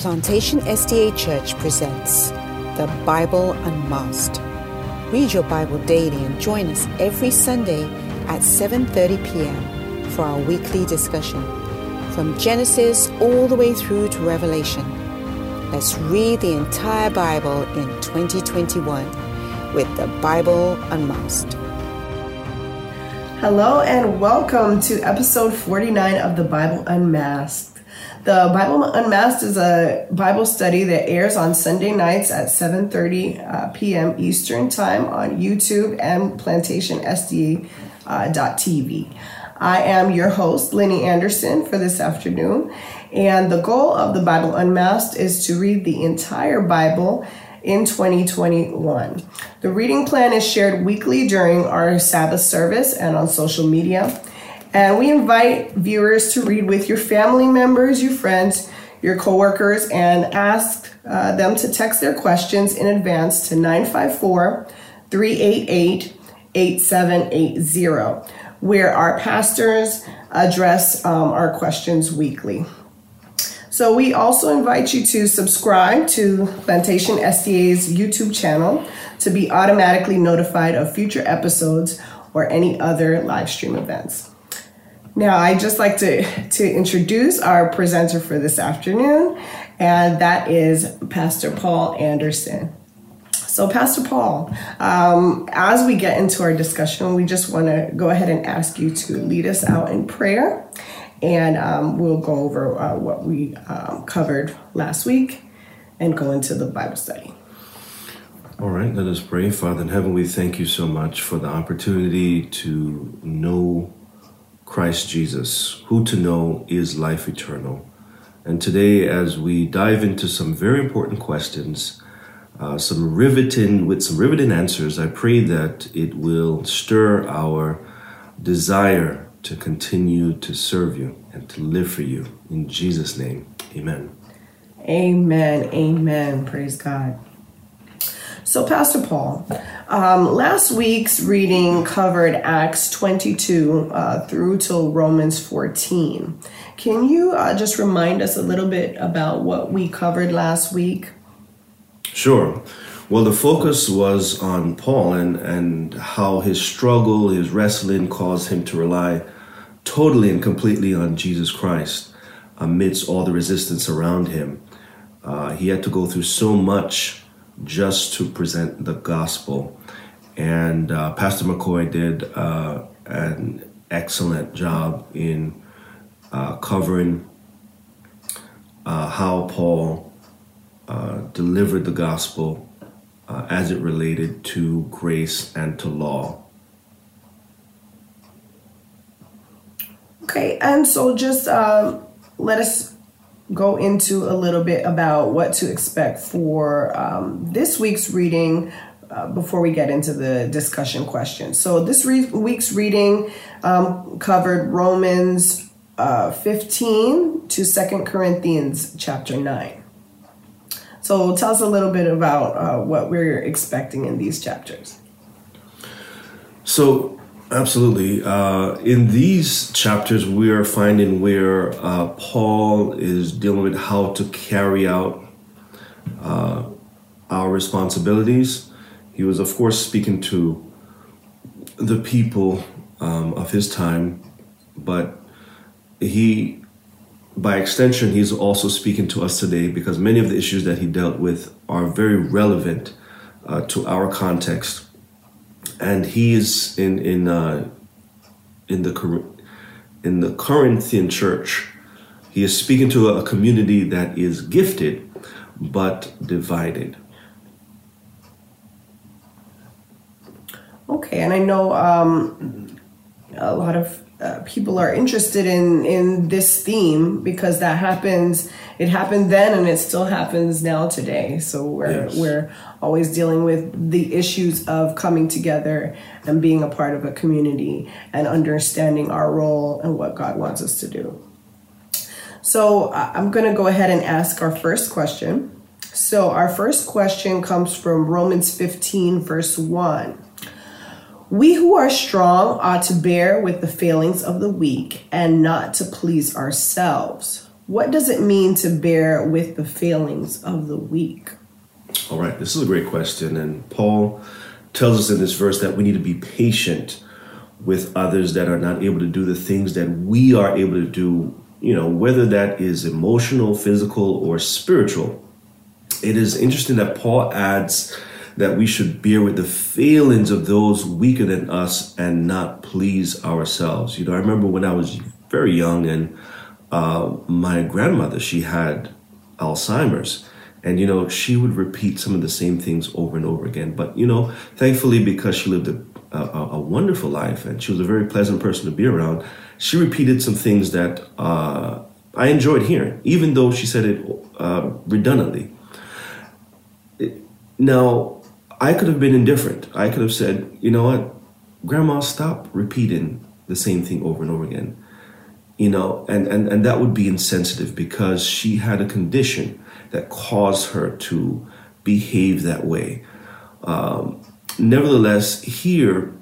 Plantation SDA Church presents The Bible Unmasked. Read your Bible daily and join us every Sunday at 7:30 p.m. for our weekly discussion from Genesis all the way through to Revelation. Let's read the entire Bible in 2021 with The Bible Unmasked. Hello and welcome to episode 49 of The Bible Unmasked. The Bible Unmasked is a Bible study that airs on Sunday nights at 7:30 uh, p.m. Eastern Time on YouTube and PlantationSDA.tv. Uh, I am your host, Linnie Anderson, for this afternoon, and the goal of the Bible Unmasked is to read the entire Bible in 2021. The reading plan is shared weekly during our Sabbath service and on social media. And we invite viewers to read with your family members, your friends, your coworkers, and ask uh, them to text their questions in advance to 954 388 8780, where our pastors address um, our questions weekly. So, we also invite you to subscribe to Plantation SDA's YouTube channel to be automatically notified of future episodes or any other live stream events. Now, I'd just like to, to introduce our presenter for this afternoon, and that is Pastor Paul Anderson. So, Pastor Paul, um, as we get into our discussion, we just want to go ahead and ask you to lead us out in prayer, and um, we'll go over uh, what we um, covered last week and go into the Bible study. All right, let us pray. Father in heaven, we thank you so much for the opportunity to know Christ Jesus, who to know is life eternal. And today, as we dive into some very important questions, uh, some riveting with some riveting answers, I pray that it will stir our desire to continue to serve you and to live for you. In Jesus' name, amen. Amen. Amen. Praise God. So, Pastor Paul, um, last week's reading covered Acts 22 uh, through till Romans 14. Can you uh, just remind us a little bit about what we covered last week? Sure. Well, the focus was on Paul and, and how his struggle, his wrestling caused him to rely totally and completely on Jesus Christ amidst all the resistance around him. Uh, he had to go through so much just to present the gospel. And uh, Pastor McCoy did uh, an excellent job in uh, covering uh, how Paul uh, delivered the gospel uh, as it related to grace and to law. Okay, and so just um, let us go into a little bit about what to expect for um, this week's reading uh, before we get into the discussion questions. So, this re- week's reading um, covered Romans uh, 15 to Second Corinthians chapter 9. So, tell us a little bit about uh, what we're expecting in these chapters. So, Absolutely. Uh, in these chapters, we are finding where uh, Paul is dealing with how to carry out uh, our responsibilities. He was, of course, speaking to the people um, of his time, but he, by extension, he's also speaking to us today because many of the issues that he dealt with are very relevant uh, to our context and he is in in uh, in the in the Corinthian church. He is speaking to a community that is gifted but divided. Okay, and I know um, a lot of uh, people are interested in in this theme because that happens it happened then and it still happens now today. So we're yes. we're always dealing with the issues of coming together and being a part of a community and understanding our role and what God wants us to do. So I'm going to go ahead and ask our first question. So our first question comes from Romans 15 verse 1 we who are strong ought to bear with the failings of the weak and not to please ourselves. what does it mean to bear with the failings of the weak? All right, this is a great question. And Paul tells us in this verse that we need to be patient with others that are not able to do the things that we are able to do, you know, whether that is emotional, physical, or spiritual. It is interesting that Paul adds that we should bear with the failings of those weaker than us and not please ourselves. You know, I remember when I was very young and uh, my grandmother, she had Alzheimer's. And, you know, she would repeat some of the same things over and over again. But, you know, thankfully, because she lived a, a, a wonderful life and she was a very pleasant person to be around, she repeated some things that uh, I enjoyed hearing, even though she said it uh, redundantly. Now, I could have been indifferent. I could have said, you know what, Grandma, stop repeating the same thing over and over again. You know, and, and, and that would be insensitive because she had a condition that caused her to behave that way. Um, nevertheless, here,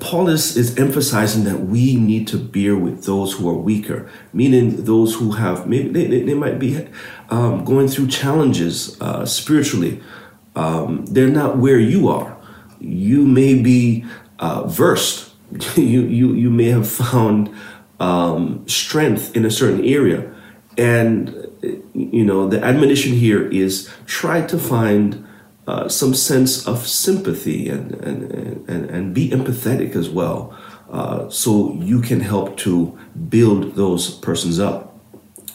Paul is, is emphasizing that we need to bear with those who are weaker, meaning those who have maybe they, they might be um, going through challenges uh, spiritually. Um, they're not where you are. You may be uh, versed. you you you may have found um, strength in a certain area, and you know the admonition here is try to find uh, some sense of sympathy and, and, and, and be empathetic as well. Uh, so you can help to build those persons up.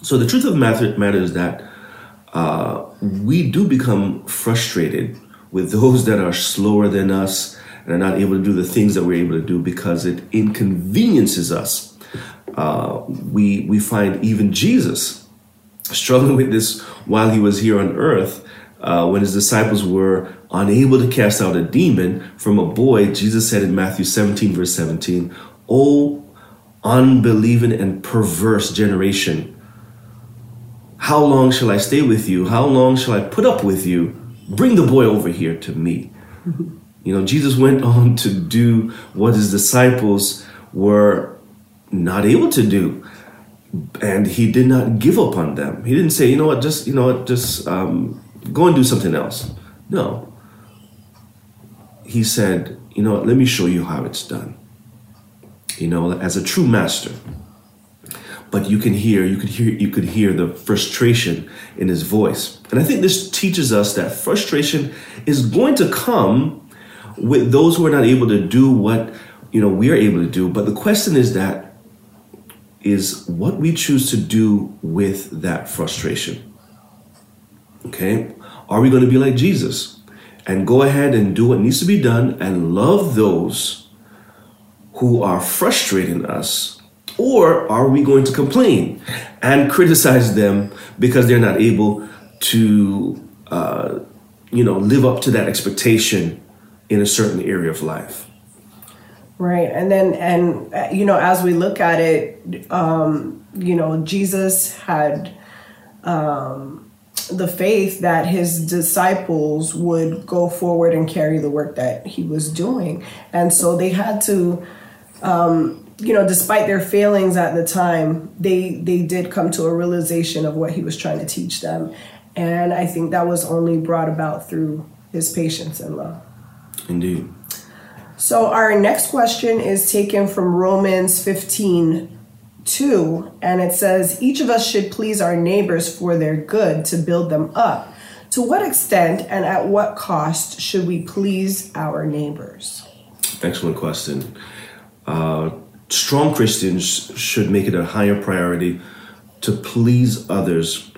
So the truth of the matter, matter is that uh, we do become frustrated with those that are slower than us and are not able to do the things that we're able to do because it inconveniences us. Uh, we we find even Jesus struggling with this while he was here on earth uh, when his disciples were unable to cast out a demon from a boy, Jesus said in Matthew 17, verse 17, O unbelieving and perverse generation, how long shall I stay with you? How long shall I put up with you? Bring the boy over here to me. You know, Jesus went on to do what his disciples were not able to do. And he did not give up on them. He didn't say, you know what, just, you know what, just um, go and do something else. No. He said, you know what, let me show you how it's done. You know, as a true master. But you can hear, you could hear, you could hear the frustration in his voice. And I think this teaches us that frustration is going to come with those who are not able to do what you know we are able to do. But the question is that is what we choose to do with that frustration. Okay? Are we going to be like Jesus and go ahead and do what needs to be done and love those who are frustrating us? Or are we going to complain and criticize them because they're not able to, uh, you know, live up to that expectation in a certain area of life? Right. And then, and, uh, you know, as we look at it, um, you know, Jesus had, um, the faith that his disciples would go forward and carry the work that he was doing. And so they had to, um, you know, despite their failings at the time, they they did come to a realization of what he was trying to teach them. And I think that was only brought about through his patience and love. Indeed. So our next question is taken from Romans 15 2, and it says, Each of us should please our neighbors for their good to build them up. To what extent and at what cost should we please our neighbors? Excellent question. Uh, strong Christians should make it a higher priority to please others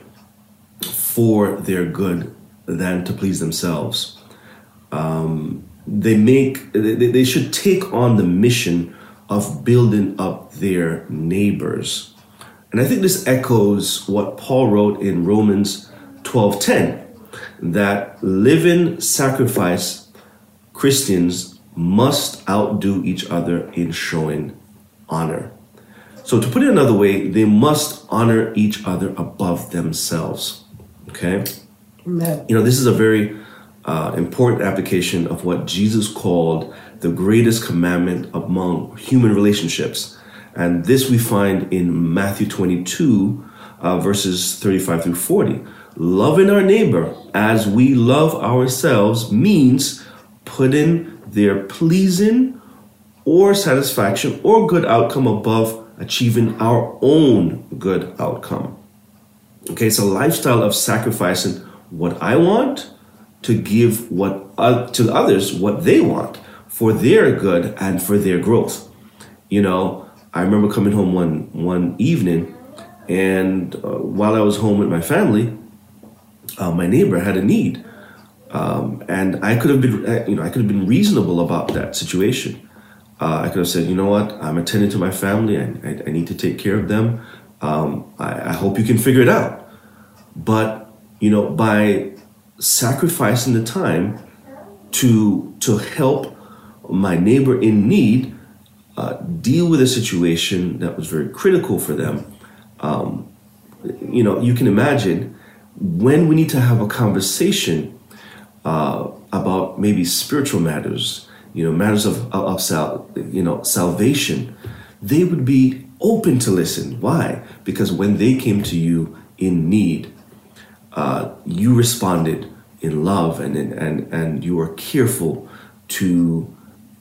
for their good than to please themselves. Um, they make they, they should take on the mission of building up their neighbors. And I think this echoes what Paul wrote in Romans 12:10 that living sacrifice Christians must outdo each other in showing honor. So to put it another way, they must honor each other above themselves. Okay? Amen. You know, this is a very uh, important application of what Jesus called the greatest commandment among human relationships. And this we find in Matthew 22, uh, verses 35 through 40. Loving our neighbor as we love ourselves means putting their pleasing or satisfaction or good outcome above achieving our own good outcome. Okay, it's a lifestyle of sacrificing what I want to give what uh, to others what they want for their good and for their growth. You know, I remember coming home one one evening, and uh, while I was home with my family, uh, my neighbor had a need, um, and I could have been, uh, you know, I could have been reasonable about that situation. Uh, I could have said, you know what, I'm attending to my family, and I, I, need to take care of them. Um, I, I hope you can figure it out. But you know, by sacrificing the time to to help my neighbor in need uh, deal with a situation that was very critical for them. Um, you know, you can imagine when we need to have a conversation uh, about maybe spiritual matters, you know, matters of, of sal- you know, salvation, they would be open to listen. Why? Because when they came to you in need, uh, you responded in love and, and, and you were careful to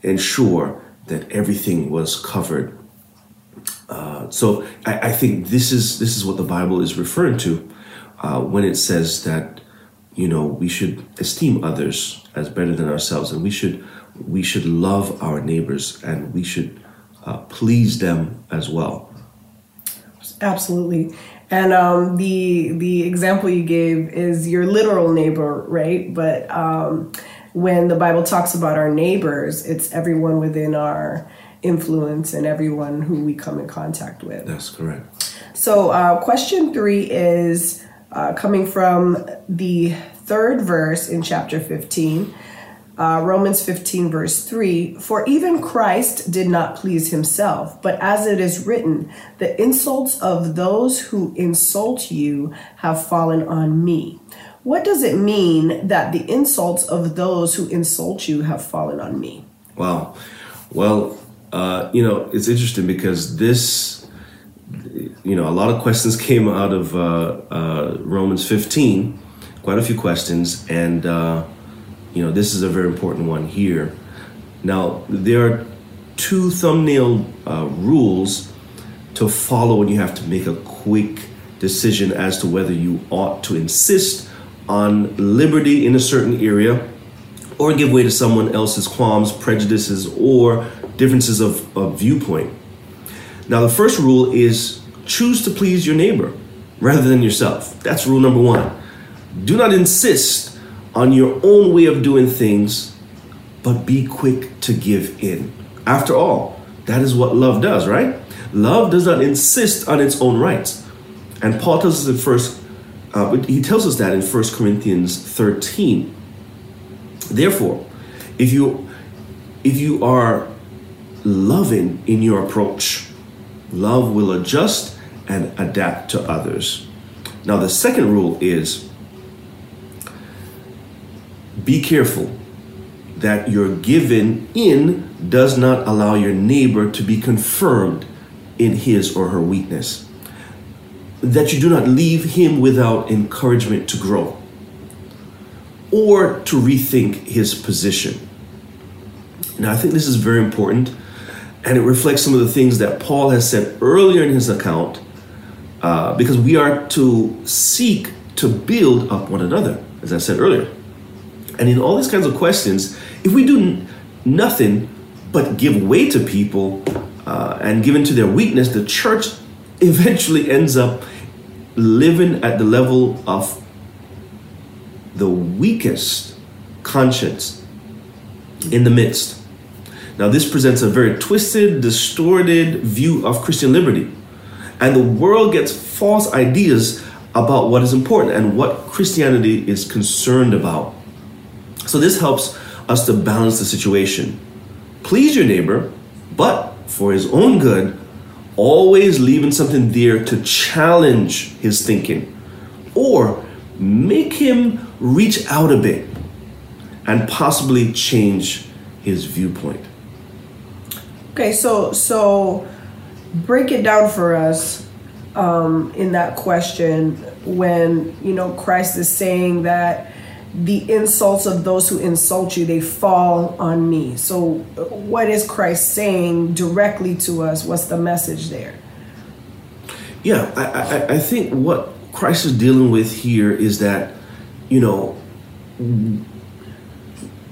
ensure that everything was covered. Uh, so I, I, think this is this is what the Bible is referring to uh, when it says that you know we should esteem others as better than ourselves, and we should we should love our neighbors, and we should uh, please them as well. Absolutely. And um, the the example you gave is your literal neighbor, right? But um, when the Bible talks about our neighbors, it's everyone within our influence and everyone who we come in contact with. That's correct. So, uh, question three is uh, coming from the third verse in chapter 15. Uh, Romans 15, verse 3 For even Christ did not please himself, but as it is written, the insults of those who insult you have fallen on me. What does it mean that the insults of those who insult you have fallen on me? Wow. Well, uh, you know, it's interesting because this, you know, a lot of questions came out of uh, uh, Romans 15, quite a few questions, and, uh, you know, this is a very important one here. Now, there are two thumbnail uh, rules to follow when you have to make a quick decision as to whether you ought to insist on liberty in a certain area or give way to someone else's qualms, prejudices, or differences of, of viewpoint. Now, the first rule is choose to please your neighbor rather than yourself. That's rule number one. Do not insist on your own way of doing things, but be quick to give in. After all, that is what love does, right? Love does not insist on its own rights. And Paul tells us in first uh, he tells us that in 1 Corinthians 13. Therefore, if you if you are loving in your approach, love will adjust and adapt to others. Now, the second rule is be careful that your giving in does not allow your neighbor to be confirmed in his or her weakness that you do not leave him without encouragement to grow or to rethink his position. Now, I think this is very important, and it reflects some of the things that Paul has said earlier in his account, uh, because we are to seek to build up one another, as I said earlier. And in all these kinds of questions, if we do n- nothing but give way to people uh, and give into their weakness, the church eventually ends up living at the level of the weakest conscience in the midst. Now, this presents a very twisted, distorted view of Christian liberty. And the world gets false ideas about what is important and what Christianity is concerned about. So, this helps us to balance the situation. Please your neighbor, but for his own good, always leaving something there to challenge his thinking or make him reach out a bit and possibly change his viewpoint. Okay, so so break it down for us. um, in that question when you know Christ is saying that the insults of those who insult you they fall on me. So, uh, what is Christ saying directly to us? What's the message there? Yeah, I, I, I think what Christ is dealing with here is that, you know,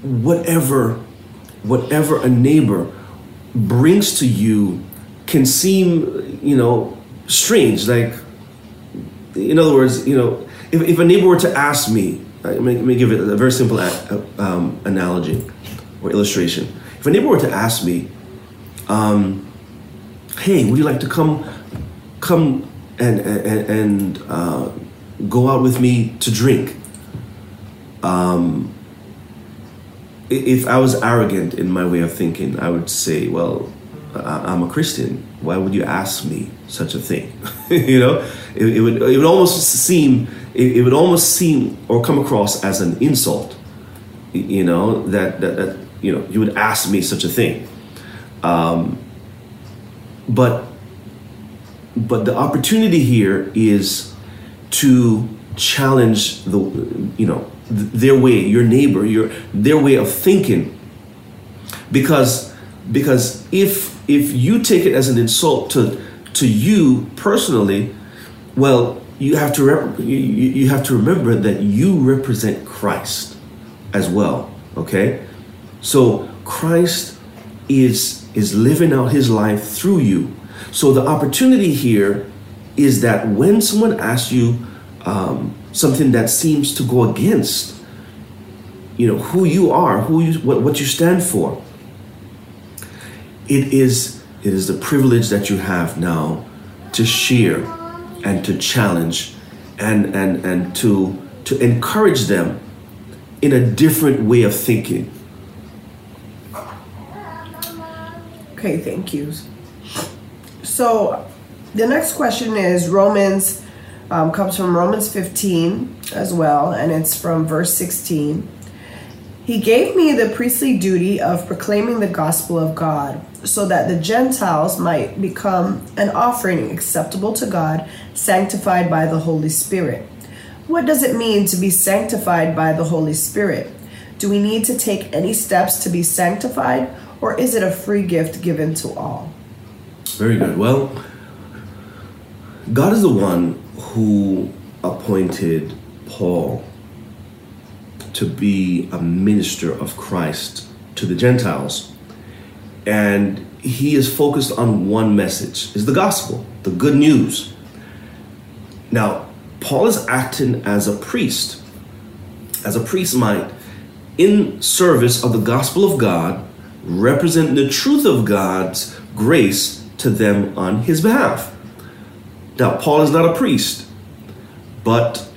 whatever whatever a neighbor brings to you can seem, you know, strange. Like, in other words, you know, if, if a neighbor were to ask me, let me, give it a very simple um, analogy or illustration. If a neighbor were to ask me, um, "Hey, would you like to come, come and and, and uh, go out with me to drink?" Um, if I was arrogant in my way of thinking, I would say, "Well, I'm a Christian. Why would you ask me such a thing?" you know, it, it, would it would almost seem it, it, would almost seem or come across as an insult. You know that, that, that you know you would ask me such a thing. Um, but but the opportunity here is to challenge the you know their way, your neighbor, your their way of thinking. Because because if if you take it as an insult to to you personally, well, you have to rep- you, you have to remember that you represent Christ as well. Okay, so Christ is is living out His life through you. So the opportunity here is that when someone asks you um, something that seems to go against you know who you are who you what, what you stand for it is it is the privilege that you have now to share and to challenge and and and to to encourage them in a different way of thinking okay thank you so the next question is romans um, comes from Romans 15 as well, and it's from verse 16. He gave me the priestly duty of proclaiming the gospel of God, so that the Gentiles might become an offering acceptable to God, sanctified by the Holy Spirit. What does it mean to be sanctified by the Holy Spirit? Do we need to take any steps to be sanctified, or is it a free gift given to all? Very good. Well, God is the one who appointed Paul to be a minister of Christ to the Gentiles. And he is focused on one message is the gospel, the good news. Now, Paul is acting as a priest, as a priest might, in service of the gospel of God, representing the truth of God's grace to them on his behalf. Now, Paul is not a priest, but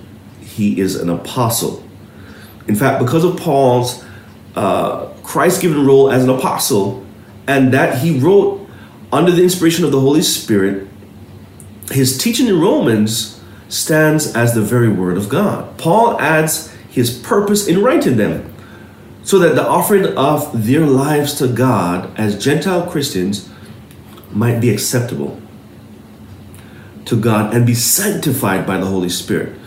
he is an apostle. In fact, because of Paul's uh, Christ given role as an apostle, and that he wrote under the inspiration of the Holy Spirit, his teaching in Romans stands as the very word of God. Paul adds his purpose in writing them so that the offering of their lives to God as Gentile Christians might be acceptable to God and be sanctified by the Holy Spirit.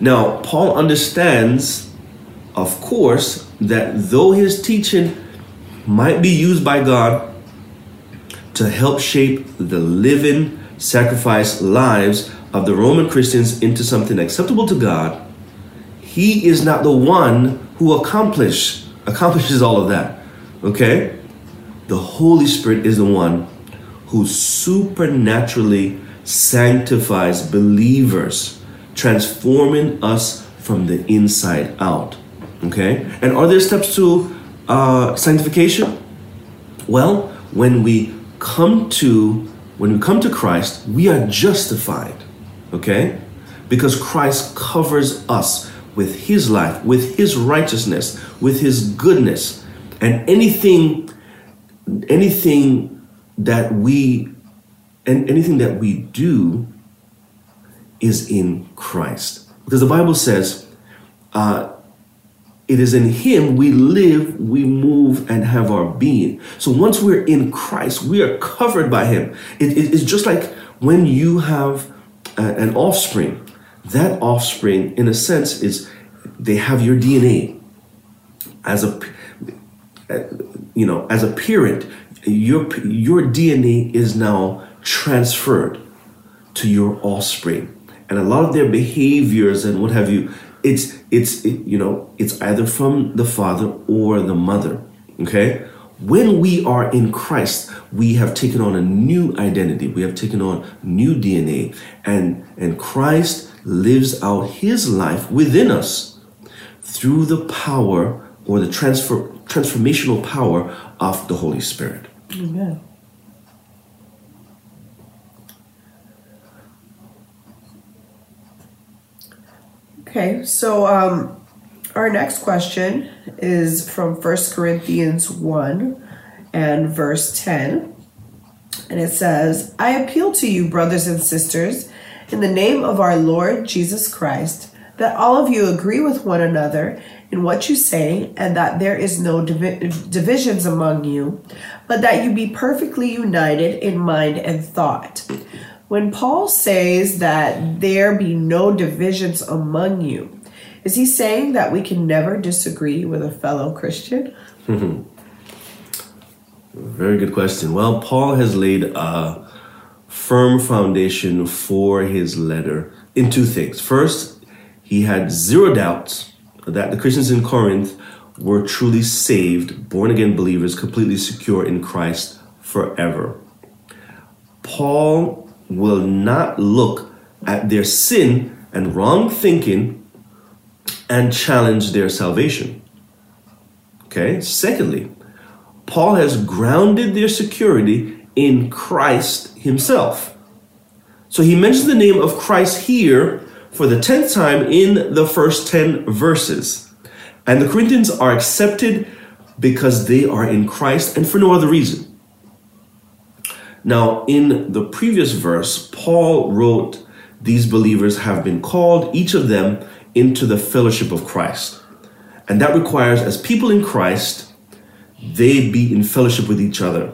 Now, Paul understands, of course, that though his teaching might be used by God to help shape the living sacrifice lives of the Roman Christians into something acceptable to God, he is not the one who accomplish accomplishes all of that. Okay? The Holy Spirit is the one who supernaturally sanctifies believers, transforming us from the inside out. Okay? And are there steps to uh, sanctification? Well, when we come to when we come to Christ, we are justified. Okay? Because Christ covers us with his life, with his righteousness, with his goodness. And anything anything that we and anything that we do is in Christ. Because the Bible says, uh, it is in Him we live, we move, and have our being. So once we're in Christ, we are covered by Him. It, it, it's just like when you have a, an offspring, that offspring, in a sense, is they have your DNA. As a, you know, as a parent, your your DNA is now transferred to your offspring, and a lot of their behaviors and what have you, it's it's it, you know, it's either from the father or the mother. Okay, when we are in Christ, we have taken on a new identity. We have taken on new DNA, and and Christ lives out His life within us through the power or the transfer transformational power of the Holy Spirit. Amen. Okay, so um, our next question is from 1 Corinthians 1 and verse 10. And it says, I appeal to you, brothers and sisters, in the name of our Lord Jesus Christ, that all of you agree with one another in what you say, and that there is no divi- divisions among you, but that you be perfectly united in mind and thought. When Paul says that there be no divisions among you, is he saying that we can never disagree with a fellow Christian? Very good question. Well, Paul has laid a firm foundation for his letter in two things. First, he had zero doubts that the Christians in Corinth were truly saved, born again believers, completely secure in Christ forever. Paul will not look at their sin and wrong thinking and challenge their salvation. Okay, secondly, Paul has grounded their security in Christ himself. So he mentions the name of Christ here for the 10th time in the first 10 verses. And the Corinthians are accepted because they are in Christ and for no other reason. Now, in the previous verse, Paul wrote, These believers have been called, each of them into the fellowship of Christ. And that requires, as people in Christ, they be in fellowship with each other.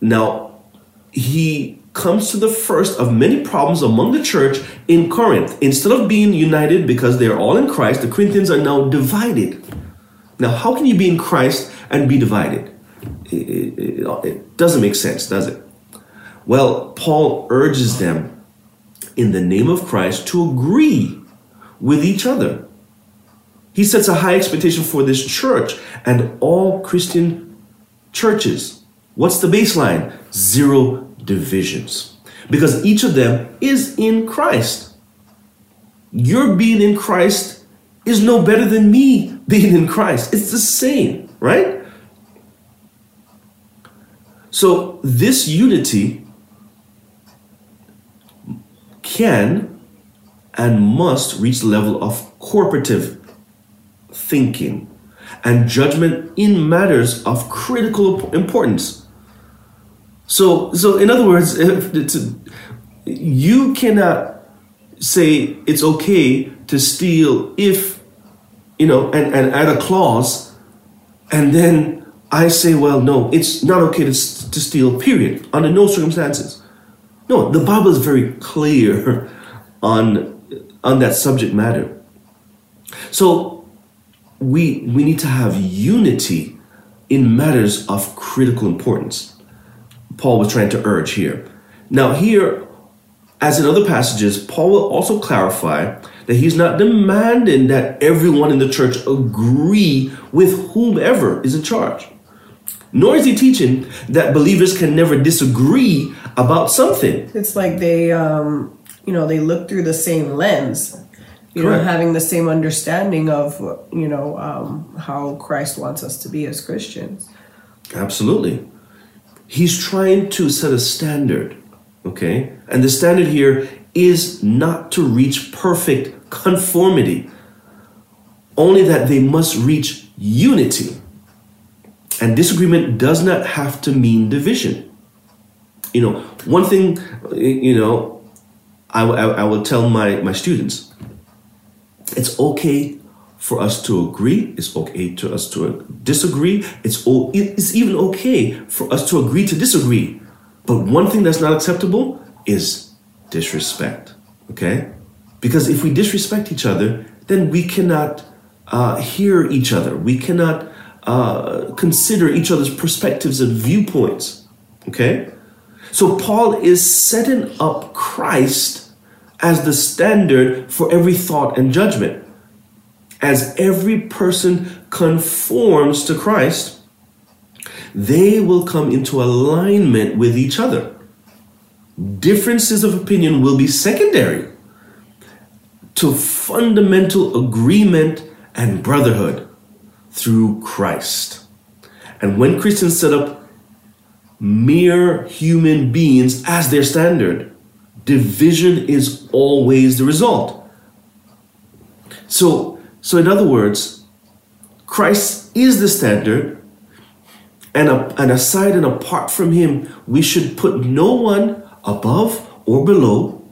Now, he comes to the first of many problems among the church in Corinth. Instead of being united because they're all in Christ, the Corinthians are now divided. Now, how can you be in Christ and be divided? It, it, it doesn't make sense, does it? Well, Paul urges them in the name of Christ to agree with each other. He sets a high expectation for this church and all Christian churches. What's the baseline? Zero divisions. Because each of them is in Christ. Your being in Christ is no better than me being in Christ. It's the same, right? So, this unity can and must reach the level of cooperative thinking and judgment in matters of critical importance. So, so in other words, you cannot say it's okay to steal if, you know, and, and add a clause, and then I say, well, no, it's not okay to, to steal, period, under no circumstances. No, the Bible is very clear on on that subject matter. So we we need to have unity in matters of critical importance. Paul was trying to urge here. Now here as in other passages, Paul will also clarify that he's not demanding that everyone in the church agree with whomever is in charge. Nor is he teaching that believers can never disagree about something. It's like they um, you know they look through the same lens you Correct. know having the same understanding of you know um, how christ wants us to be as christians. Absolutely. He's trying to set a standard okay? And the standard here is not to reach perfect conformity. Only that they must reach unity and disagreement does not have to mean division you know one thing you know I, I, I will tell my, my students it's okay for us to agree. It's okay to us to disagree. It's it's even okay for us to agree to disagree. But one thing that's not acceptable: is disrespect. Okay? Because if we disrespect each other, then we cannot uh, hear each other. We cannot uh, consider each other's perspectives and viewpoints. Okay? So Paul is setting up Christ as the standard for every thought and judgment. As every person conforms to Christ, they will come into alignment with each other. Differences of opinion will be secondary to fundamental agreement and brotherhood through Christ. And when Christians set up mere human beings as their standard, division is always the result. So, so in other words, Christ is the standard, and, a, and aside and apart from him, we should put no one above or below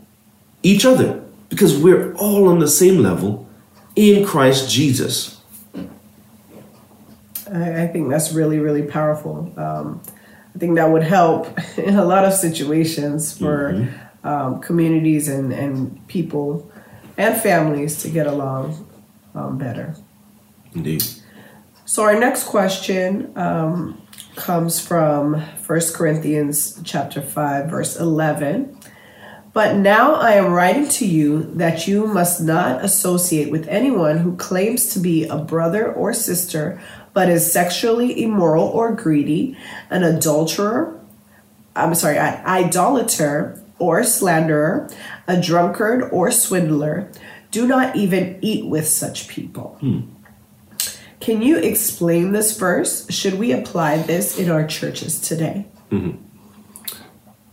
each other because we're all on the same level in Christ Jesus. I, I think that's really, really powerful. Um, I think that would help in a lot of situations for mm-hmm. um, communities and, and people and families to get along um, better. Indeed. So our next question um, comes from First Corinthians chapter 5 verse 11. But now I am writing to you that you must not associate with anyone who claims to be a brother or sister but is sexually immoral or greedy, an adulterer, I'm sorry, an idolater or slanderer, a drunkard or swindler. Do not even eat with such people. Hmm. Can you explain this verse? Should we apply this in our churches today? Mm-hmm.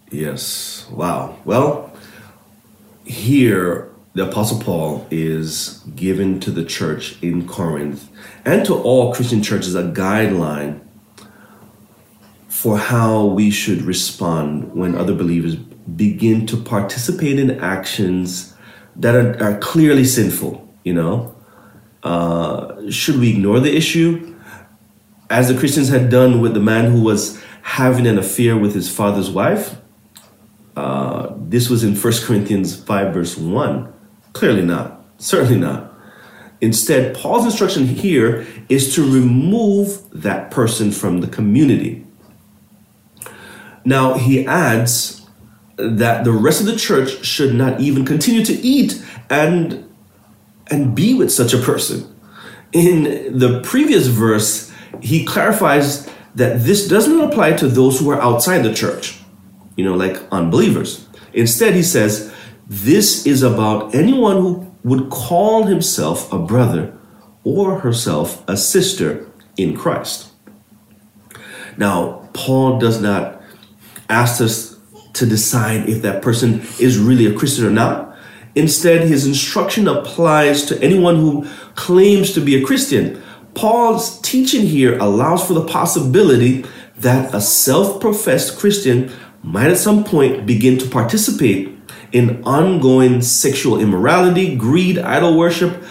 Yes. Wow. Well, here the Apostle Paul is given to the church in Corinth and to all Christian churches a guideline for how we should respond when other believers begin to participate in actions that are, are clearly sinful, you know? Uh, should we ignore the issue? As the Christians had done with the man who was having an affair with his father's wife, uh, this was in 1 Corinthians 5, verse 1. Clearly not. Certainly not. Instead, Paul's instruction here is to remove that person from the community. Now, he adds that the rest of the church should not even continue to eat and and be with such a person. In the previous verse, he clarifies that this does not apply to those who are outside the church, you know, like unbelievers. Instead, he says, this is about anyone who would call himself a brother or herself a sister in Christ. Now, Paul does not ask us to decide if that person is really a Christian or not. Instead, his instruction applies to anyone who claims to be a Christian. Paul's teaching here allows for the possibility that a self professed Christian might at some point begin to participate in ongoing sexual immorality, greed, idol worship,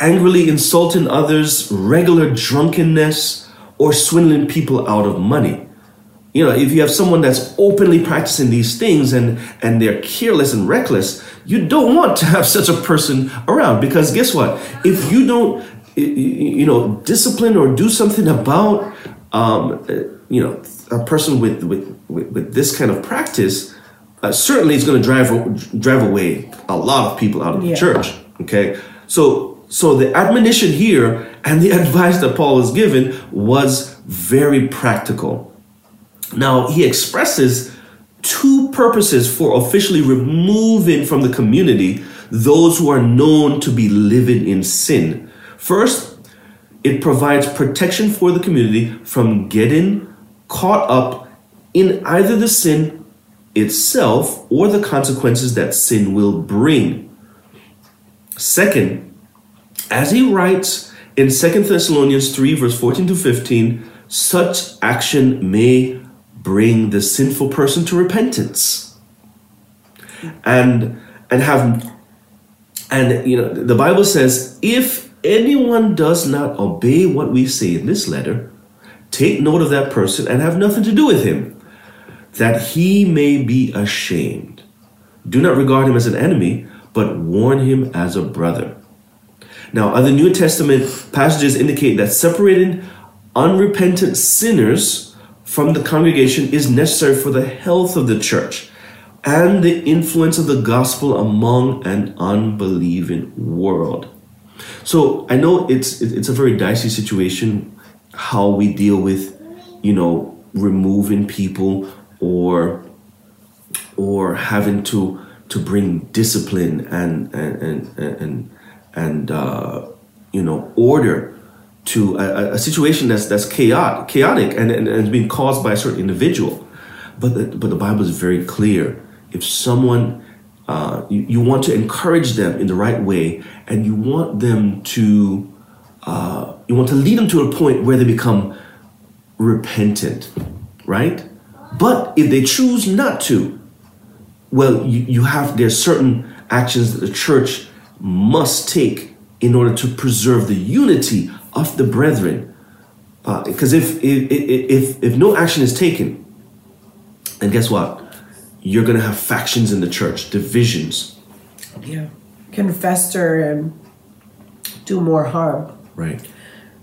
angrily insulting others, regular drunkenness, or swindling people out of money. You know, if you have someone that's openly practicing these things and, and they're careless and reckless, you don't want to have such a person around because guess what? If you don't, you know, discipline or do something about, um, you know, a person with, with, with, with this kind of practice, uh, certainly it's going to drive drive away a lot of people out of yeah. the church. Okay, so so the admonition here and the advice that Paul was given was very practical. Now he expresses two purposes for officially removing from the community those who are known to be living in sin. First, it provides protection for the community from getting caught up in either the sin itself or the consequences that sin will bring. Second, as he writes in 2 Thessalonians 3, verse 14 to 15, such action may bring the sinful person to repentance. And and have and you know the Bible says if anyone does not obey what we say in this letter, take note of that person and have nothing to do with him that he may be ashamed Do not regard him as an enemy, but warn him as a brother. Now, other New Testament passages indicate that separating unrepentant sinners from the congregation is necessary for the health of the church and the influence of the gospel among an unbelieving world. So I know it's it's a very dicey situation how we deal with, you know, removing people or or having to to bring discipline and and and and, and uh, you know order to a, a, situation that's that's chaotic chaotic and, and, and being caused by a certain individual. But the, but the Bible is very clear. If someone uh, you, you want to encourage them in the right way, and you want them to uh, you want to lead them to a point where they become repentant, right? But if they choose not to, well, you, you have there's certain actions that the church must take in order to preserve the unity of the brethren. Because uh, if, if if if no action is taken, and guess what, you're gonna have factions in the church, divisions. Yeah, can fester and do more harm. Right.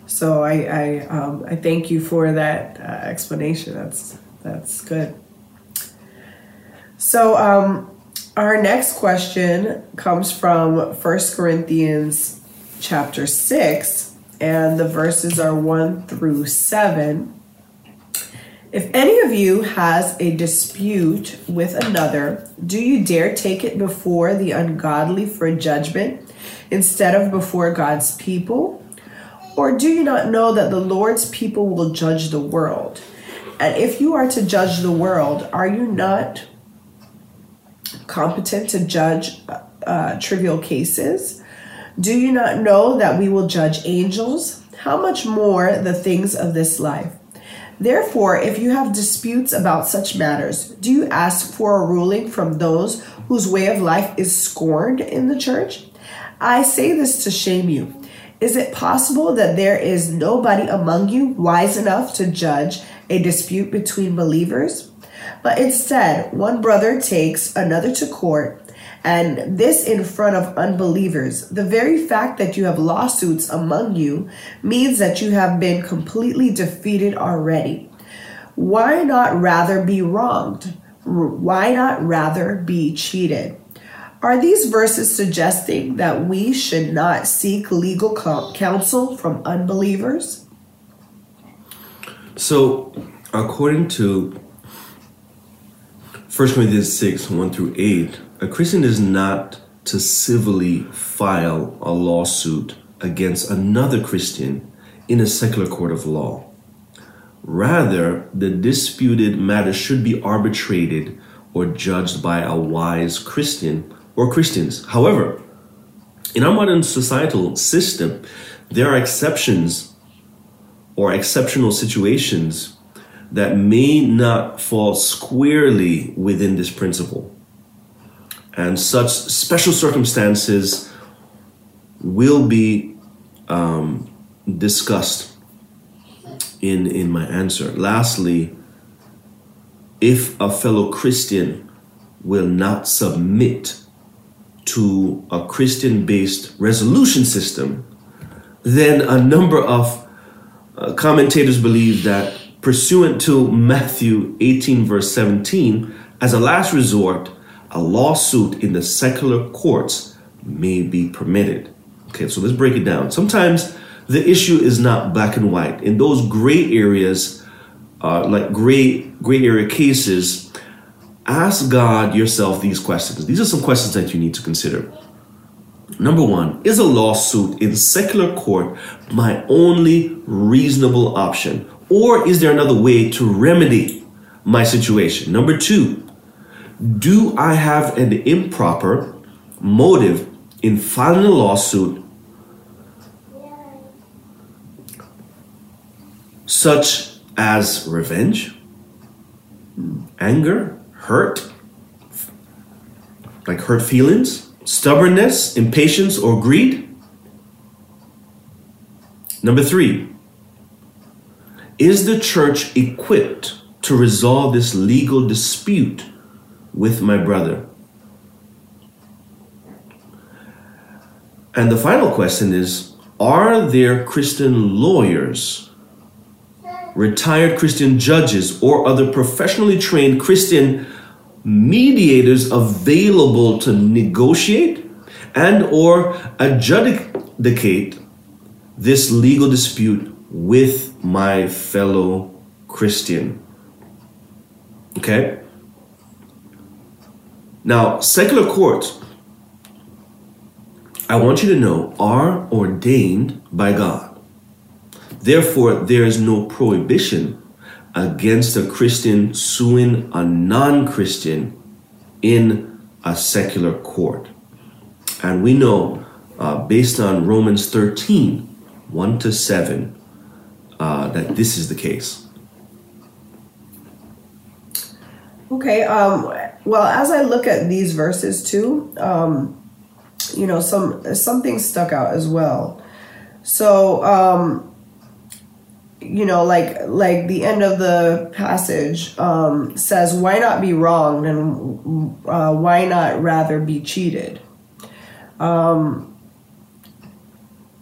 So I I um, I thank you for that uh, explanation. That's that's good. So um, our next question comes from First Corinthians chapter six, and the verses are one through seven. If any of you has a dispute with another, do you dare take it before the ungodly for judgment instead of before God's people? Or do you not know that the Lord's people will judge the world? And if you are to judge the world, are you not competent to judge uh, trivial cases? Do you not know that we will judge angels? How much more the things of this life? Therefore, if you have disputes about such matters, do you ask for a ruling from those whose way of life is scorned in the church? I say this to shame you. Is it possible that there is nobody among you wise enough to judge a dispute between believers? But instead, one brother takes another to court, and this in front of unbelievers. The very fact that you have lawsuits among you means that you have been completely defeated already. Why not rather be wronged? Why not rather be cheated? Are these verses suggesting that we should not seek legal counsel from unbelievers? So, according to 1 Corinthians 6 1 through 8, a Christian is not to civilly file a lawsuit against another Christian in a secular court of law. Rather, the disputed matter should be arbitrated or judged by a wise Christian or Christians. However, in our modern societal system, there are exceptions or exceptional situations that may not fall squarely within this principle. And such special circumstances will be um, discussed in, in my answer. Lastly, if a fellow Christian will not submit to a Christian based resolution system, then a number of uh, commentators believe that, pursuant to Matthew 18, verse 17, as a last resort, a lawsuit in the secular courts may be permitted. Okay, so let's break it down. Sometimes the issue is not black and white. In those gray areas, uh, like gray gray area cases, ask God yourself these questions. These are some questions that you need to consider. Number one, is a lawsuit in secular court my only reasonable option? Or is there another way to remedy my situation? Number two, do I have an improper motive in filing a lawsuit such as revenge, anger, hurt, like hurt feelings, stubbornness, impatience, or greed? Number three, is the church equipped to resolve this legal dispute with my brother? And the final question is Are there Christian lawyers, retired Christian judges, or other professionally trained Christian mediators available to negotiate and or adjudicate this legal dispute with my fellow Christian. Okay? Now, secular courts, I want you to know, are ordained by God. Therefore, there is no prohibition against a Christian suing a non Christian in a secular court. And we know, uh, based on Romans 13 1 to 7, uh, that this is the case. Okay. Um, well, as I look at these verses too, um, you know, some something stuck out as well. So, um, you know, like like the end of the passage um, says, "Why not be wronged, and uh, why not rather be cheated?" Um,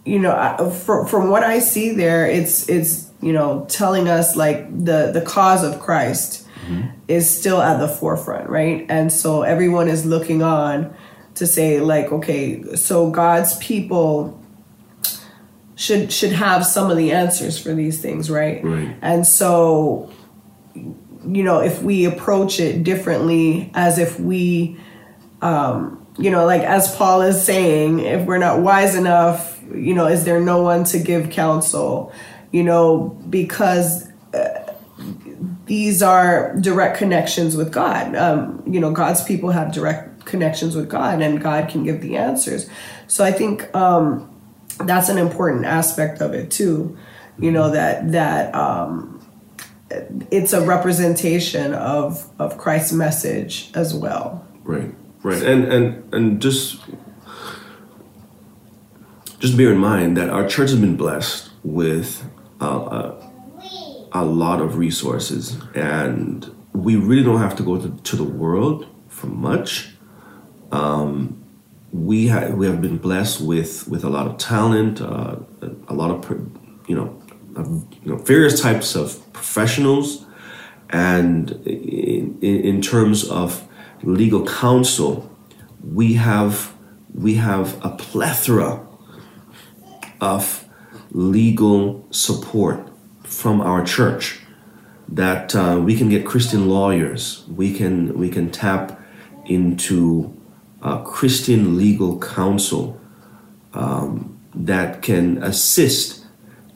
you know, from from what I see there, it's it's you know telling us like the the cause of Christ mm-hmm. is still at the forefront, right? And so everyone is looking on to say like, okay, so God's people should should have some of the answers for these things, right? Right. And so you know, if we approach it differently as if we um you know, like as Paul is saying, if we're not wise enough, you know, is there no one to give counsel? You know, because uh, these are direct connections with God. Um, you know, God's people have direct connections with God, and God can give the answers. So I think um, that's an important aspect of it too. You know that that um, it's a representation of of Christ's message as well. Right. Right, and and and just just bear in mind that our church has been blessed with uh, a, a, lot of resources, and we really don't have to go to, to the world for much. Um, we have we have been blessed with with a lot of talent, uh, a lot of you know, you know various types of professionals, and in, in terms of legal counsel, we have we have a plethora of legal support from our church that uh, we can get Christian lawyers. We can we can tap into uh, Christian legal counsel um, that can assist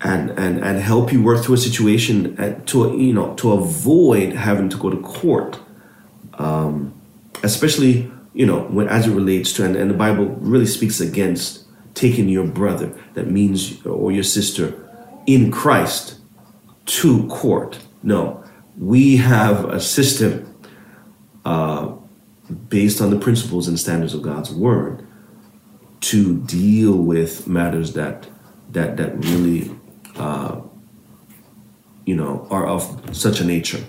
and, and and help you work through a situation and to you know to avoid having to go to court. Um, especially you know when as it relates to and, and the bible really speaks against taking your brother that means or your sister in christ to court no we have a system uh, based on the principles and standards of god's word to deal with matters that that that really uh, you know are of such a nature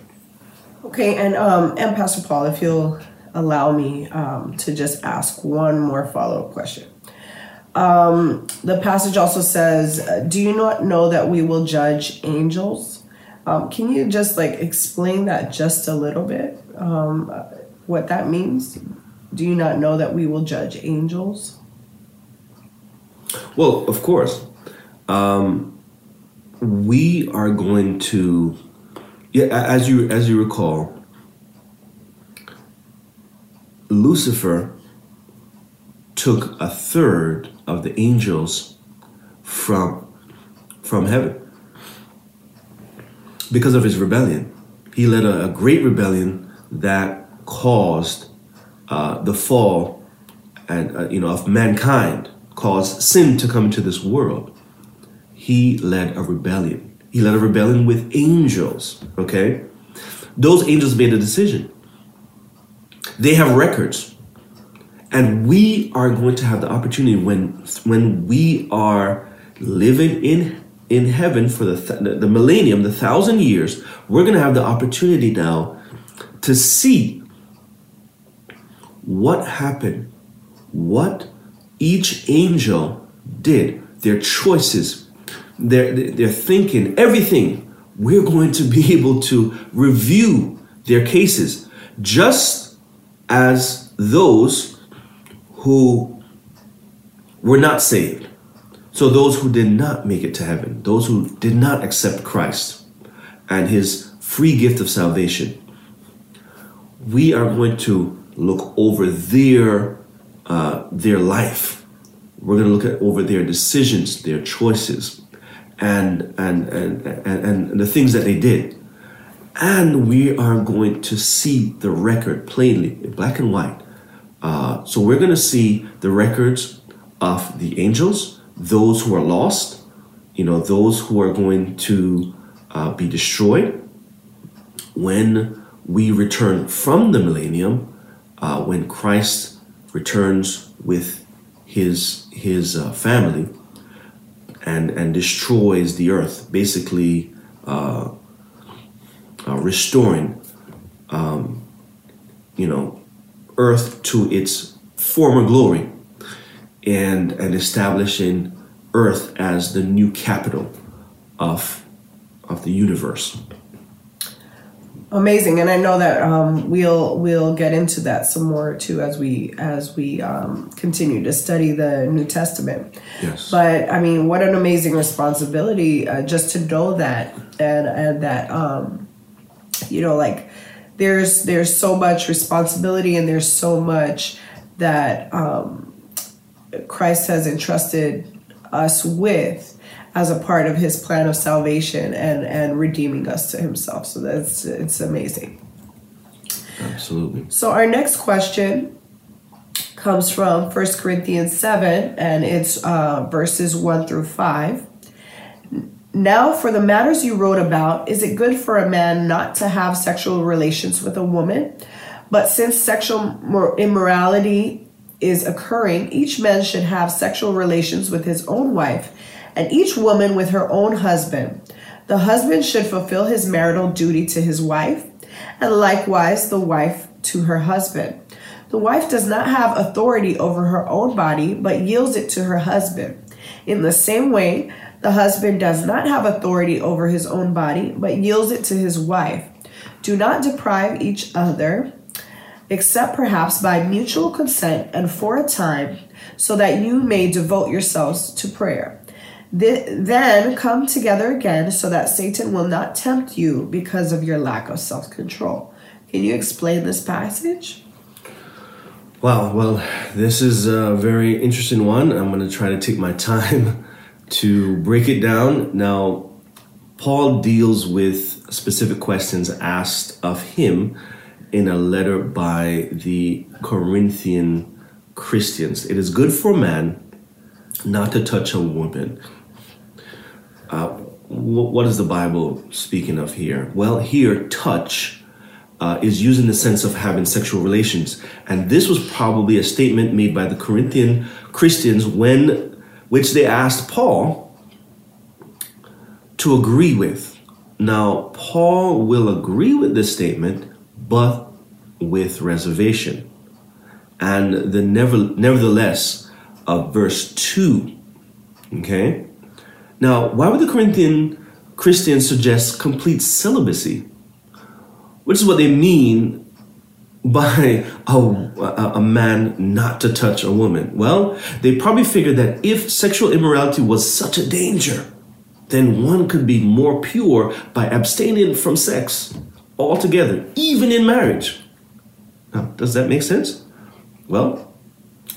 okay and um and pastor paul if you'll allow me um, to just ask one more follow up question. Um, the passage also says, uh, Do you not know that we will judge angels? Um, can you just like explain that just a little bit? Um, what that means? Do you not know that we will judge angels? Well, of course. Um, we are going to, yeah, as you as you recall, Lucifer took a third of the angels from from heaven because of his rebellion. He led a, a great rebellion that caused uh, the fall and uh, you know of mankind, caused sin to come into this world. He led a rebellion. He led a rebellion with angels. Okay, those angels made a decision they have records. And we are going to have the opportunity when when we are living in in heaven for the th- the millennium, the thousand years, we're going to have the opportunity now to see what happened, what each angel did, their choices, their, their thinking, everything, we're going to be able to review their cases just as those who were not saved. So, those who did not make it to heaven, those who did not accept Christ and his free gift of salvation, we are going to look over their, uh, their life. We're going to look at over their decisions, their choices, and, and, and, and, and the things that they did. And we are going to see the record plainly in black and white. Uh, so we're going to see the records of the angels, those who are lost, you know, those who are going to uh, be destroyed when we return from the millennium, uh, when Christ returns with his his uh, family and and destroys the earth, basically uh, uh, restoring, um, you know, earth to its former glory, and and establishing earth as the new capital of of the universe amazing and i know that um, we'll we'll get into that some more too as we as we um, continue to study the new testament. Yes. But i mean what an amazing responsibility uh, just to know that and and that um, you know like there's there's so much responsibility and there's so much that um, christ has entrusted us with as a part of his plan of salvation and and redeeming us to himself. So that's it's amazing. Absolutely. So our next question comes from 1 corinthians 7 and it's uh, verses 1 through 5 now for the matters you wrote about is it good for a man not to have sexual relations with a woman? But since sexual immorality is occurring each man should have sexual relations with his own wife and each woman with her own husband. The husband should fulfill his marital duty to his wife, and likewise the wife to her husband. The wife does not have authority over her own body, but yields it to her husband. In the same way, the husband does not have authority over his own body, but yields it to his wife. Do not deprive each other, except perhaps by mutual consent and for a time, so that you may devote yourselves to prayer. Then come together again so that Satan will not tempt you because of your lack of self control. Can you explain this passage? Wow, well, this is a very interesting one. I'm going to try to take my time to break it down. Now, Paul deals with specific questions asked of him in a letter by the Corinthian Christians. It is good for man not to touch a woman uh, what is the Bible speaking of here? Well, here, touch uh, is used in the sense of having sexual relations. And this was probably a statement made by the Corinthian Christians when, which they asked Paul to agree with. Now, Paul will agree with this statement, but with reservation. And the never, nevertheless of verse 2, okay? Now, why would the Corinthian Christians suggest complete celibacy? Which is what they mean by a, a, man not to touch a woman? Well, they probably figured that if sexual immorality was such a danger, then one could be more pure by abstaining from sex altogether, even in marriage. Now, does that make sense? Well,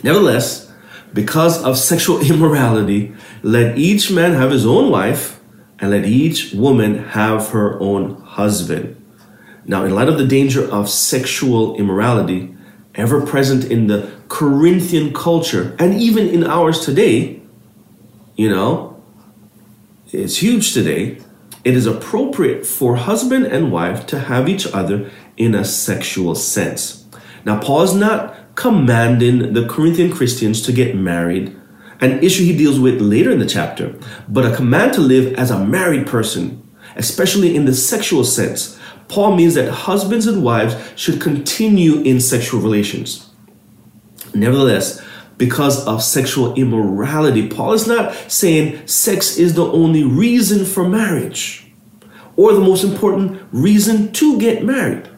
nevertheless, because of sexual immorality, let each man have his own wife, and let each woman have her own husband. Now, in light of the danger of sexual immorality, ever present in the Corinthian culture, and even in ours today, you know, it's huge today. It is appropriate for husband and wife to have each other in a sexual sense. Now, Paul is not commanding the Corinthian Christians to get married, an issue he deals with later in the chapter, but a command to live as a married person, especially in the sexual sense. Paul means that husbands and wives should continue in sexual relations. Nevertheless, because of sexual immorality. Paul is not saying sex is the only reason for marriage or the most important reason to get married.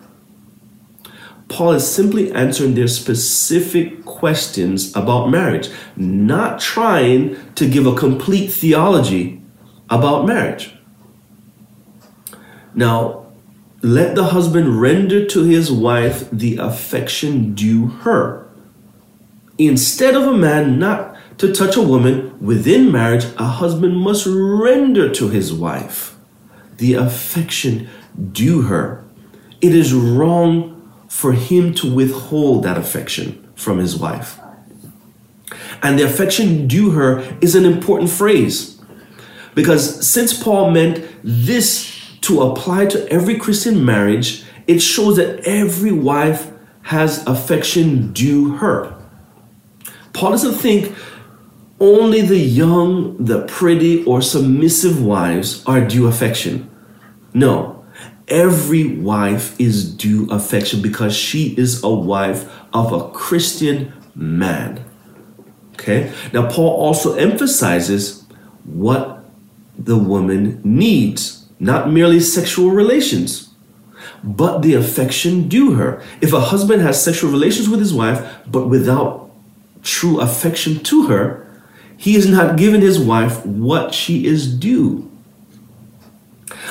Paul is simply answering their specific questions about marriage, not trying to give a complete theology about marriage. Now, let the husband render to his wife the affection due her. Instead of a man not to touch a woman within marriage, a husband must render to his wife the affection due her. It is wrong for him to withhold that affection from his wife. And the affection due her is an important phrase because since Paul meant this to apply to every Christian marriage, it shows that every wife has affection due her. Paul doesn't think only the young, the pretty, or submissive wives are due affection. No, Every wife is due affection because she is a wife of a Christian man. Okay? Now, Paul also emphasizes what the woman needs, not merely sexual relations, but the affection due her. If a husband has sexual relations with his wife, but without true affection to her, he is not giving his wife what she is due.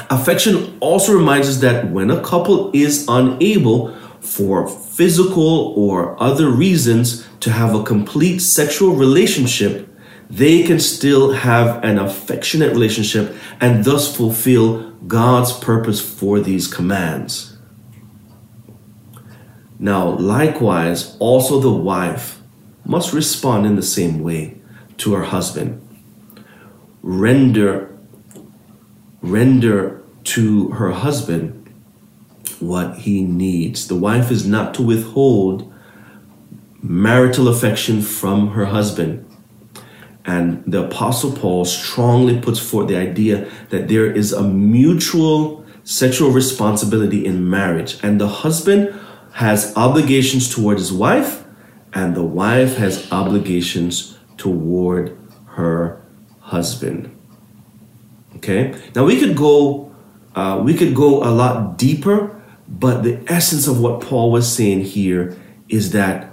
Affection also reminds us that when a couple is unable for physical or other reasons to have a complete sexual relationship, they can still have an affectionate relationship and thus fulfill God's purpose for these commands. Now, likewise, also the wife must respond in the same way to her husband. Render render to her husband what he needs. The wife is not to withhold marital affection from her husband. And the Apostle Paul strongly puts forth the idea that there is a mutual sexual responsibility in marriage, and the husband has obligations toward his wife, and the wife has obligations toward her husband. Okay. Now we could go, uh, we could go a lot deeper, but the essence of what Paul was saying here is that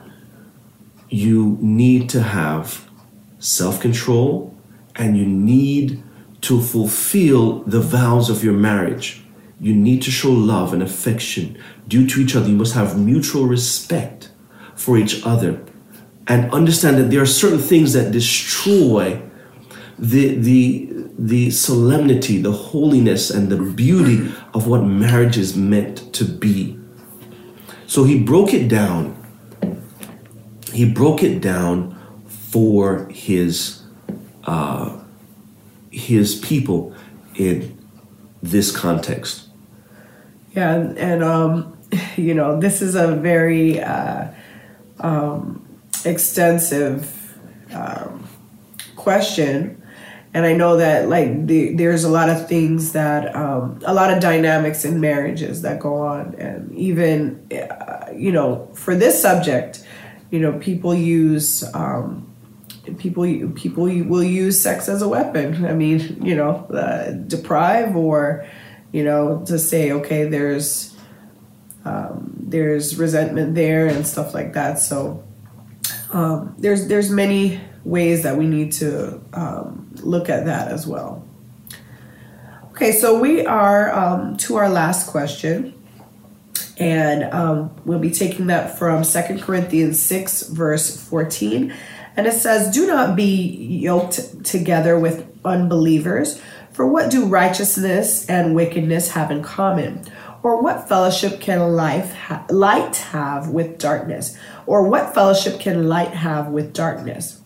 you need to have self control and you need to fulfill the vows of your marriage. You need to show love and affection due to each other. You must have mutual respect for each other and understand that there are certain things that destroy the, the, the solemnity, the holiness, and the beauty of what marriage is meant to be. So he broke it down. He broke it down for his uh, his people in this context. Yeah, and um, you know, this is a very uh, um, extensive um, question and I know that like the, there's a lot of things that um, a lot of dynamics in marriages that go on, and even uh, you know for this subject, you know people use um, people people will use sex as a weapon. I mean, you know, uh, deprive or you know to say okay, there's um, there's resentment there and stuff like that. So um, there's there's many ways that we need to um, look at that as well. Okay, so we are um, to our last question, and um, we'll be taking that from Second Corinthians 6, verse 14. And it says, Do not be yoked together with unbelievers, for what do righteousness and wickedness have in common? Or what fellowship can life ha- light have with darkness? Or what fellowship can light have with darkness?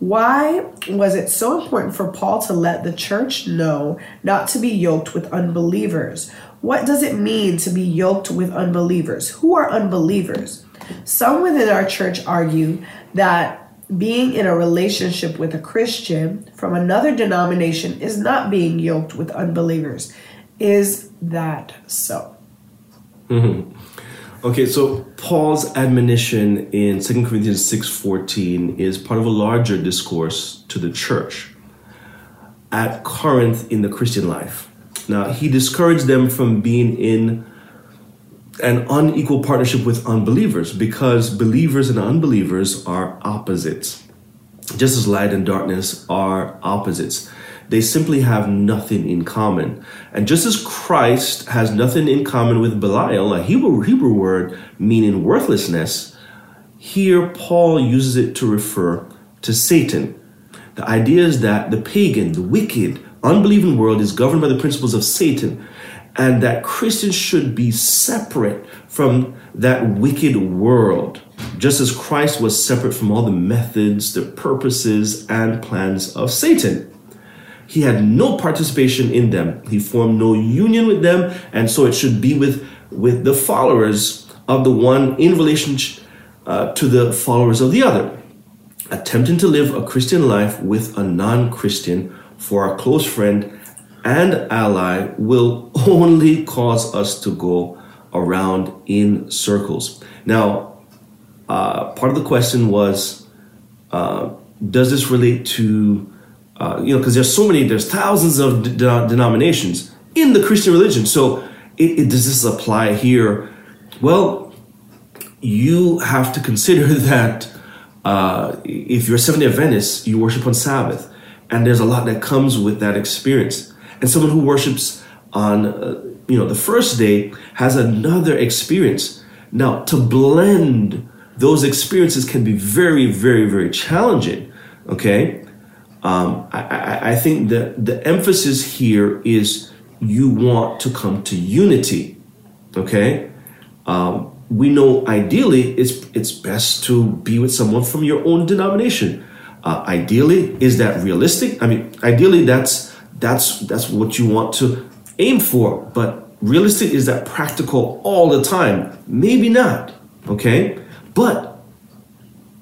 Why was it so important for Paul to let the church know not to be yoked with unbelievers? What does it mean to be yoked with unbelievers? Who are unbelievers? Some within our church argue that being in a relationship with a Christian from another denomination is not being yoked with unbelievers. Is that so? Mm-hmm. Okay, so Paul's admonition in 2 Corinthians 6:14 is part of a larger discourse to the church at Corinth in the Christian life. Now, he discouraged them from being in an unequal partnership with unbelievers because believers and unbelievers are opposites. Just as light and darkness are opposites, they simply have nothing in common. And just as Christ has nothing in common with Belial, a Hebrew, Hebrew word meaning worthlessness, here Paul uses it to refer to Satan. The idea is that the pagan, the wicked, unbelieving world is governed by the principles of Satan, and that Christians should be separate from that wicked world, just as Christ was separate from all the methods, the purposes, and plans of Satan. He had no participation in them. He formed no union with them, and so it should be with, with the followers of the one in relation uh, to the followers of the other attempting to live a Christian life with a non Christian for a close friend and ally will only cause us to go around in circles. Now, uh, part of the question was uh, does this relate to, uh, you know, because there's so many, there's thousands of de- denominations in the Christian religion. So, it, it, does this apply here? Well, you have to consider that uh, if you're a Seventh day Adventist, you worship on Sabbath. And there's a lot that comes with that experience. And someone who worships on, uh, you know, the first day has another experience. Now, to blend those experiences can be very, very, very challenging. Okay. Um, I, I, think that the emphasis here is you want to come to unity. Okay. Um, we know ideally it's it's best to be with someone from your own denomination. Uh, ideally, is that realistic? I mean, ideally that's that's that's what you want to aim for. But realistic is that practical all the time? Maybe not. Okay, but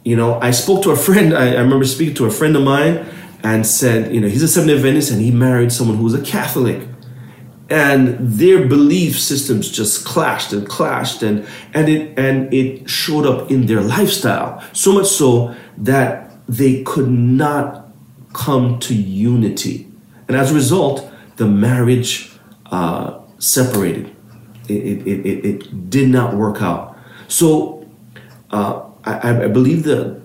you know, I spoke to a friend. I, I remember speaking to a friend of mine and said, you know, he's a Seventh Adventist and he married someone who was a Catholic. And their belief systems just clashed and clashed and and it and it showed up in their lifestyle. So much so that they could not come to unity. And as a result the marriage uh, separated. It, it, it, it, did not work out. So uh, I, I believe that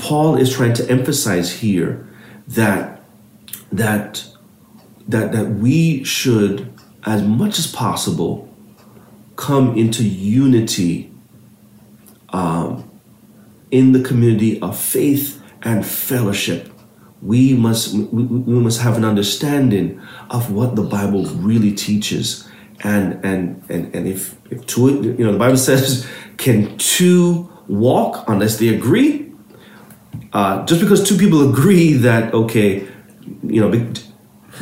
paul is trying to emphasize here that that that that we should, as much as possible, come into unity um, in the community of faith and fellowship. We must we, we must have an understanding of what the Bible really teaches, and and and and if if two you know the Bible says can two walk unless they agree. Uh, just because two people agree that okay, you know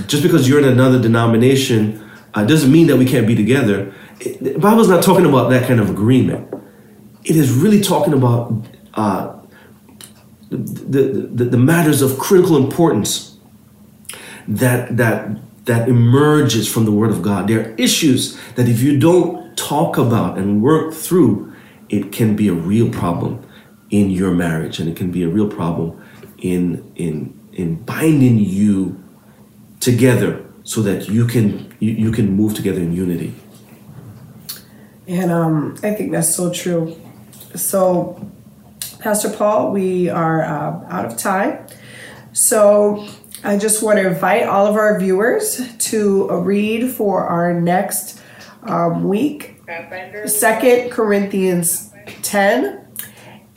just because you're in another denomination uh, doesn't mean that we can't be together. It, the Bible's not talking about that kind of agreement. It is really talking about uh, the, the, the matters of critical importance that that that emerges from the Word of God. There are issues that if you don't talk about and work through, it can be a real problem in your marriage, and it can be a real problem in in in binding you together so that you can you, you can move together in unity. And um, i think that's so true. So pastor paul we are uh, out of time. So i just want to invite all of our viewers to read for our next um, week. Second corinthians 10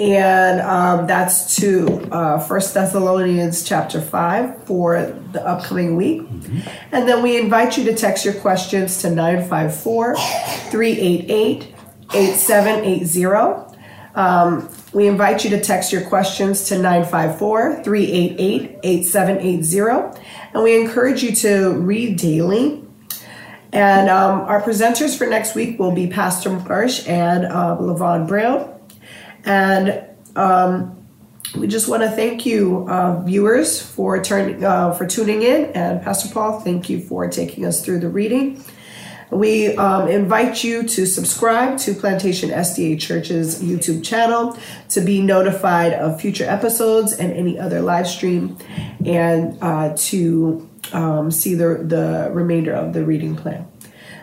and um, that's to uh, First Thessalonians chapter five for the upcoming week. Mm-hmm. And then we invite you to text your questions to 954-388-8780. Um, we invite you to text your questions to 954-388-8780. And we encourage you to read daily. And um, our presenters for next week will be Pastor Marsh and uh, Levon Brown. And um, we just want to thank you, uh, viewers, for turning uh, for tuning in, and Pastor Paul, thank you for taking us through the reading. We um, invite you to subscribe to Plantation SDA Church's YouTube channel to be notified of future episodes and any other live stream and uh, to um, see the, the remainder of the reading plan.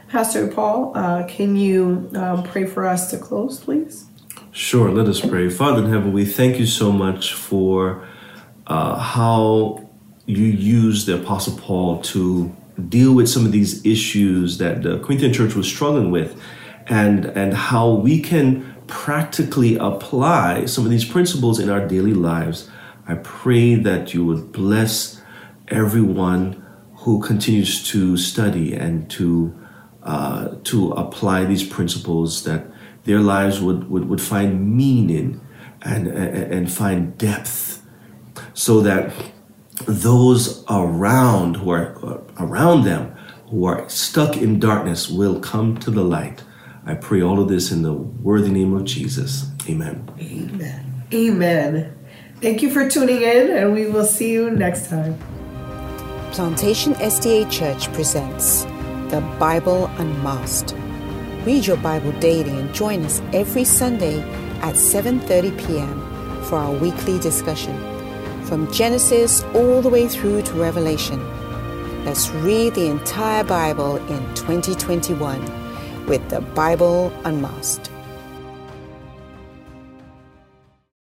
Pastor Paul, uh, can you um, pray for us to close, please? Sure, let us pray. Father in heaven, we thank you so much for uh, how you use the Apostle Paul to deal with some of these issues that the Corinthian church was struggling with and, and how we can practically apply some of these principles in our daily lives. I pray that you would bless everyone who continues to study and to uh, to apply these principles that their lives would, would, would find meaning and, and, and find depth so that those around who are around them who are stuck in darkness will come to the light. I pray all of this in the worthy name of Jesus. Amen. Amen. Amen. Thank you for tuning in, and we will see you next time. Plantation SDA Church presents the Bible Unmasked. Read your Bible daily and join us every Sunday at 7:30 p.m. for our weekly discussion from Genesis all the way through to Revelation. Let's read the entire Bible in 2021 with the Bible Unmasked.